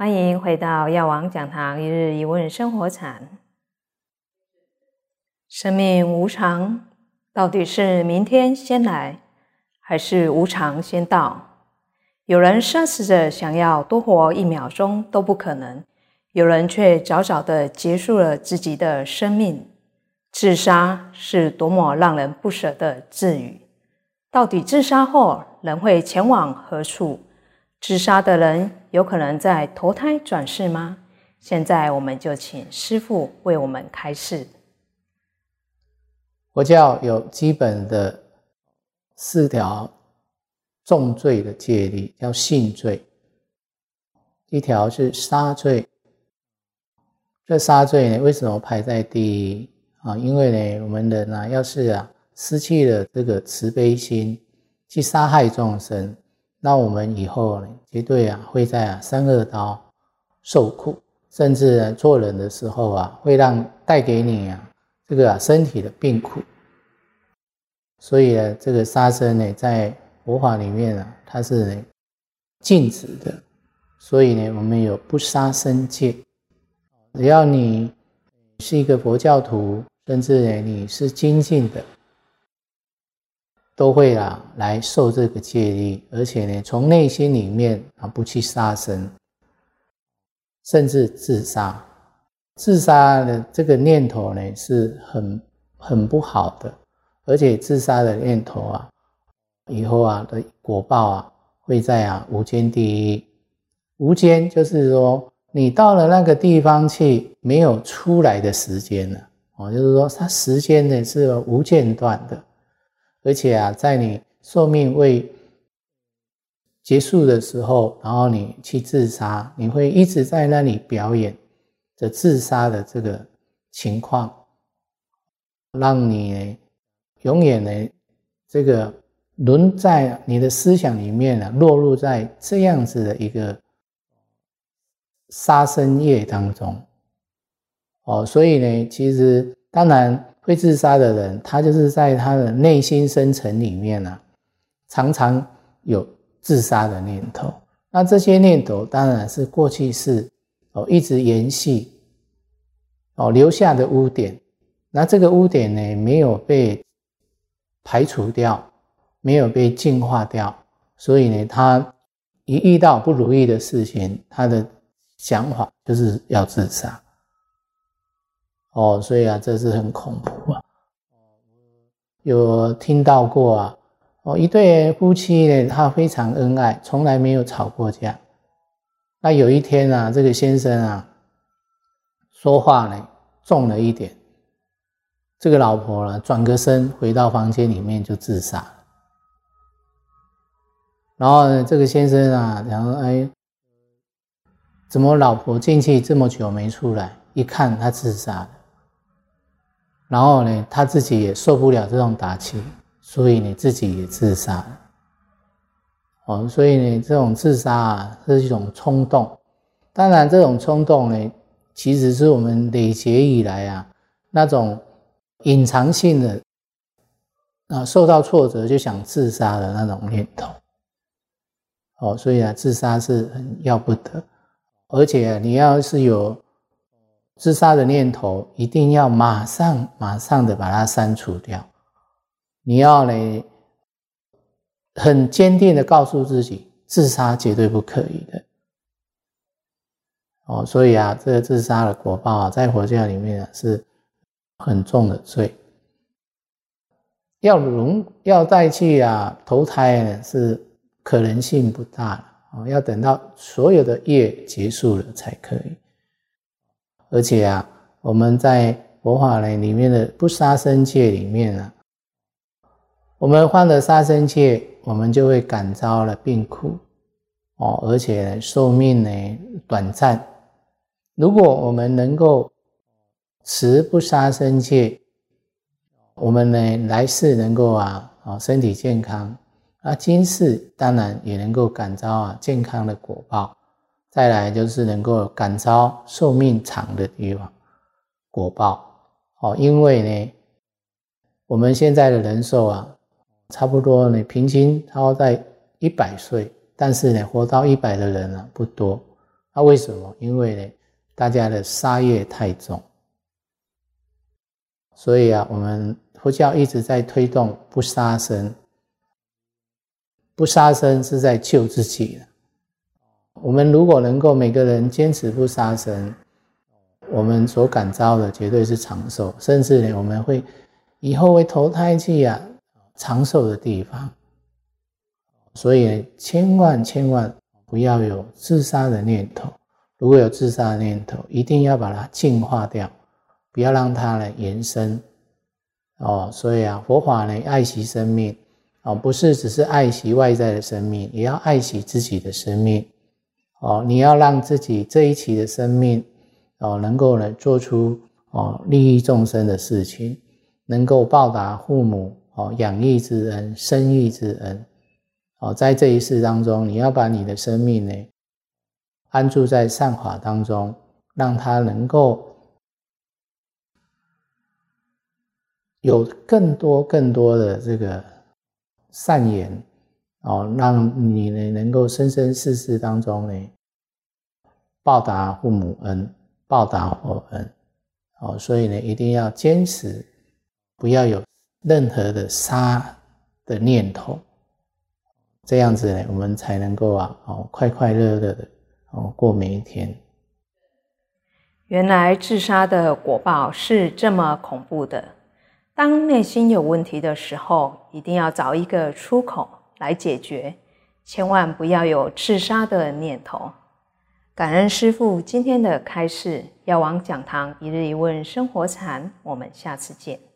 欢迎回到药王讲堂一日一问生活禅。生命无常，到底是明天先来，还是无常先到？有人奢侈着想要多活一秒钟都不可能，有人却早早的结束了自己的生命。自杀是多么让人不舍的自语。到底自杀后人会前往何处？自杀的人有可能在投胎转世吗？现在我们就请师父为我们开示。佛教有基本的四条重罪的戒律，叫性罪。一条是杀罪，这杀罪呢，为什么排在第一啊？因为呢，我们人啊，要是啊失去了这个慈悲心，去杀害众生。那我们以后，绝对啊会在啊三恶道受苦，甚至做人的时候啊，会让带给你啊这个啊身体的病苦。所以呢，这个杀生呢，在佛法里面啊，它是禁止的。所以呢，我们有不杀生戒。只要你是一个佛教徒，甚至呢你是精进的。都会啊来受这个戒律，而且呢，从内心里面啊不去杀生，甚至自杀。自杀的这个念头呢是很很不好的，而且自杀的念头啊，以后啊的果报啊会在啊无间地狱。无间就是说你到了那个地方去，没有出来的时间了哦，就是说它时间呢是无间断的。而且啊，在你寿命未结束的时候，然后你去自杀，你会一直在那里表演着自杀的这个情况，让你永远呢这个轮在你的思想里面呢，落入在这样子的一个杀生业当中。哦，所以呢，其实当然。会自杀的人，他就是在他的内心深层里面呢，常常有自杀的念头。那这些念头当然是过去式哦，一直延续哦留下的污点。那这个污点呢，没有被排除掉，没有被净化掉，所以呢，他一遇到不如意的事情，他的想法就是要自杀。哦，所以啊，这是很恐怖啊！有听到过啊？哦，一对夫妻呢，他非常恩爱，从来没有吵过架。那有一天啊，这个先生啊，说话呢重了一点，这个老婆呢转个身回到房间里面就自杀。然后呢，这个先生啊，然后哎，怎么老婆进去这么久没出来？一看他自杀了。然后呢，他自己也受不了这种打击，所以你自己也自杀了。哦，所以呢，这种自杀啊是一种冲动。当然，这种冲动呢，其实是我们累劫以来啊那种隐藏性的啊，受到挫折就想自杀的那种念头。哦，所以啊，自杀是很要不得，而且你要是有。自杀的念头一定要马上、马上的把它删除掉。你要呢，很坚定的告诉自己，自杀绝对不可以的。哦，所以啊，这个自杀的果报啊，在佛教里面啊是很重的罪。要容要再去啊投胎呢，是可能性不大了。哦，要等到所有的业结束了才可以。而且啊，我们在佛法呢里面的不杀生戒里面啊，我们犯了杀生戒，我们就会感召了病苦哦，而且寿命呢短暂。如果我们能够持不杀生戒，我们呢来世能够啊啊身体健康，啊今世当然也能够感召啊健康的果报。再来就是能够感召寿命长的地方果报哦，因为呢，我们现在的人寿啊，差不多呢平均超在一百岁，但是呢活到一百的人啊不多那为什么？因为呢，大家的杀业太重，所以啊，我们佛教一直在推动不杀生。不杀生是在救自己。我们如果能够每个人坚持不杀生，我们所感召的绝对是长寿，甚至呢，我们会以后会投胎去啊长寿的地方。所以千万千万不要有自杀的念头。如果有自杀的念头，一定要把它净化掉，不要让它呢延伸。哦，所以啊，佛法呢爱惜生命。哦，不是只是爱惜外在的生命，也要爱惜自己的生命。哦，你要让自己这一期的生命，哦，能够呢做出哦利益众生的事情，能够报答父母哦养育之恩、生育之恩。哦，在这一世当中，你要把你的生命呢安住在善法当中，让它能够有更多更多的这个。善言哦，让你呢能够生生世世当中呢报答父母恩，报答佛恩哦，所以呢一定要坚持，不要有任何的杀的念头，这样子呢我们才能够啊哦快快乐乐的哦过每一天。原来自杀的果报是这么恐怖的。当内心有问题的时候，一定要找一个出口来解决，千万不要有自杀的念头。感恩师父今天的开示，药王讲堂一日一问生活禅，我们下次见。